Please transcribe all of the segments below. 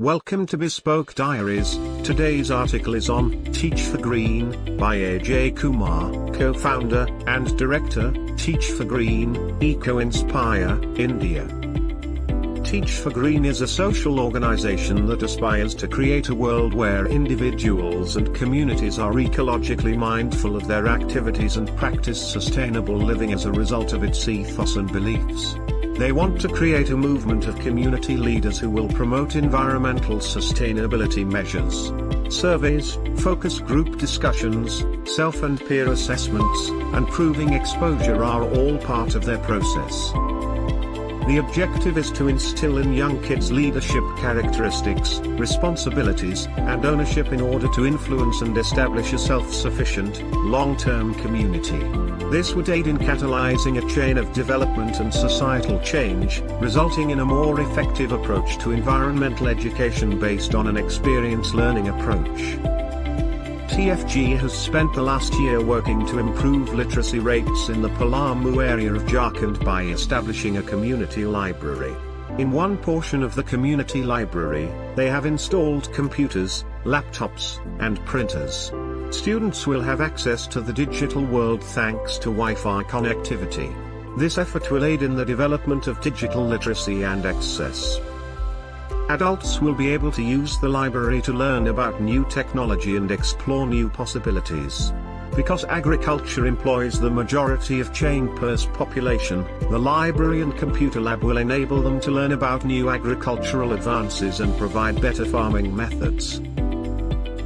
Welcome to Bespoke Diaries. Today's article is on Teach for Green by AJ Kumar, co founder and director, Teach for Green, Eco Inspire, India. Teach for Green is a social organization that aspires to create a world where individuals and communities are ecologically mindful of their activities and practice sustainable living as a result of its ethos and beliefs. They want to create a movement of community leaders who will promote environmental sustainability measures. Surveys, focus group discussions, self and peer assessments, and proving exposure are all part of their process. The objective is to instill in young kids leadership characteristics, responsibilities, and ownership in order to influence and establish a self-sufficient, long-term community. This would aid in catalyzing a chain of development and societal change, resulting in a more effective approach to environmental education based on an experience learning approach. TFG has spent the last year working to improve literacy rates in the Palamu area of Jharkhand by establishing a community library. In one portion of the community library, they have installed computers, laptops, and printers. Students will have access to the digital world thanks to Wi-Fi connectivity. This effort will aid in the development of digital literacy and access. Adults will be able to use the library to learn about new technology and explore new possibilities. Because agriculture employs the majority of Chainpur's population, the library and computer lab will enable them to learn about new agricultural advances and provide better farming methods.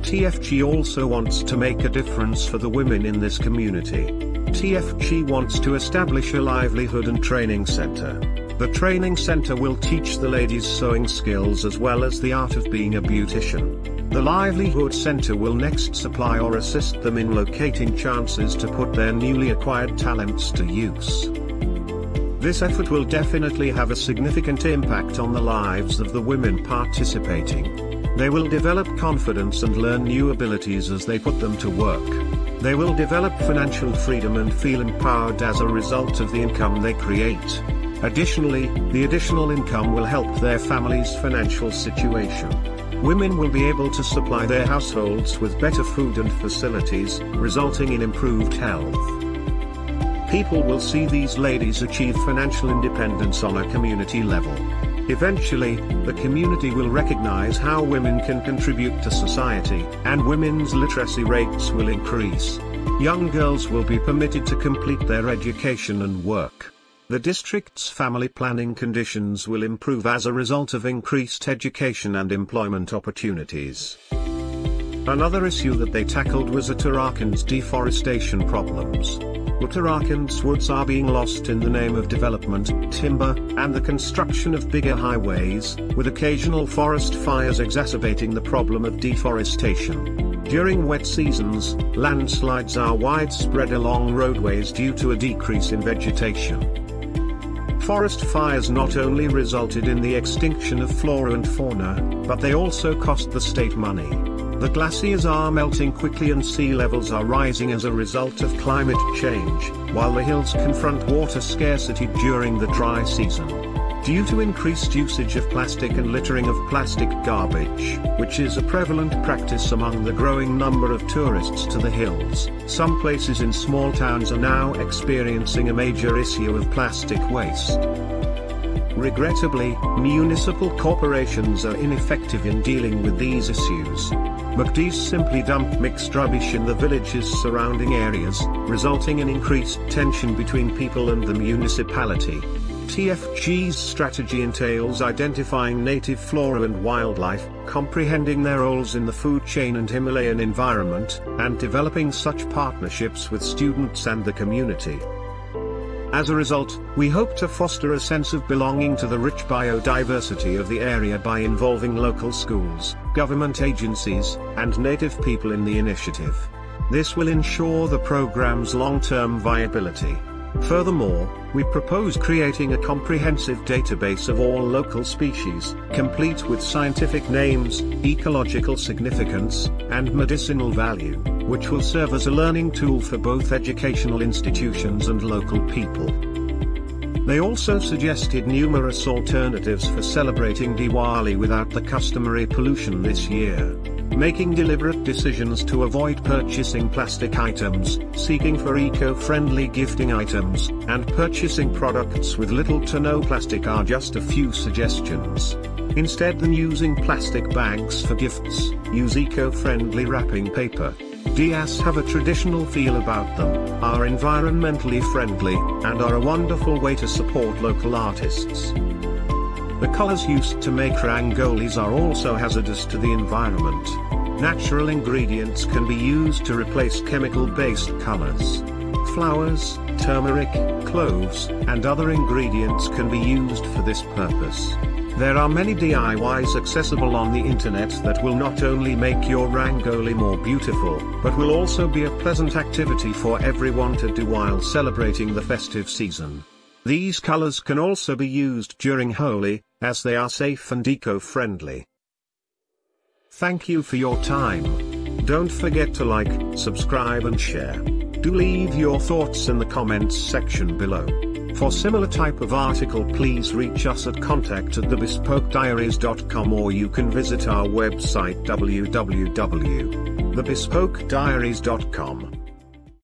TFG also wants to make a difference for the women in this community. TFG wants to establish a livelihood and training center. The training center will teach the ladies sewing skills as well as the art of being a beautician. The Livelihood Center will next supply or assist them in locating chances to put their newly acquired talents to use. This effort will definitely have a significant impact on the lives of the women participating. They will develop confidence and learn new abilities as they put them to work. They will develop financial freedom and feel empowered as a result of the income they create. Additionally, the additional income will help their family's financial situation. Women will be able to supply their households with better food and facilities, resulting in improved health. People will see these ladies achieve financial independence on a community level. Eventually, the community will recognize how women can contribute to society, and women's literacy rates will increase. Young girls will be permitted to complete their education and work. The district's family planning conditions will improve as a result of increased education and employment opportunities. Another issue that they tackled was Uttarakhand's deforestation problems. Uttarakhand's woods are being lost in the name of development, timber, and the construction of bigger highways, with occasional forest fires exacerbating the problem of deforestation. During wet seasons, landslides are widespread along roadways due to a decrease in vegetation. Forest fires not only resulted in the extinction of flora and fauna, but they also cost the state money. The glaciers are melting quickly and sea levels are rising as a result of climate change, while the hills confront water scarcity during the dry season. Due to increased usage of plastic and littering of plastic garbage, which is a prevalent practice among the growing number of tourists to the hills, some places in small towns are now experiencing a major issue of plastic waste. Regrettably, municipal corporations are ineffective in dealing with these issues. MCDs simply dump mixed rubbish in the village's surrounding areas, resulting in increased tension between people and the municipality. TFG's strategy entails identifying native flora and wildlife, comprehending their roles in the food chain and Himalayan environment, and developing such partnerships with students and the community. As a result, we hope to foster a sense of belonging to the rich biodiversity of the area by involving local schools, government agencies, and native people in the initiative. This will ensure the program's long-term viability. Furthermore, we propose creating a comprehensive database of all local species, complete with scientific names, ecological significance, and medicinal value, which will serve as a learning tool for both educational institutions and local people. They also suggested numerous alternatives for celebrating Diwali without the customary pollution this year. Making deliberate decisions to avoid purchasing plastic items, seeking for eco-friendly gifting items, and purchasing products with little to no plastic are just a few suggestions. Instead than using plastic bags for gifts, use eco-friendly wrapping paper. Dias have a traditional feel about them, are environmentally friendly, and are a wonderful way to support local artists. The colors used to make rangolis are also hazardous to the environment. Natural ingredients can be used to replace chemical-based colors. Flowers, turmeric, cloves, and other ingredients can be used for this purpose. There are many DIYs accessible on the internet that will not only make your Rangoli more beautiful, but will also be a pleasant activity for everyone to do while celebrating the festive season. These colors can also be used during Holi, as they are safe and eco-friendly. Thank you for your time. Don't forget to like, subscribe and share. Do leave your thoughts in the comments section below. For similar type of article please reach us at contact at thebespokediaries.com or you can visit our website www.thebespokediaries.com.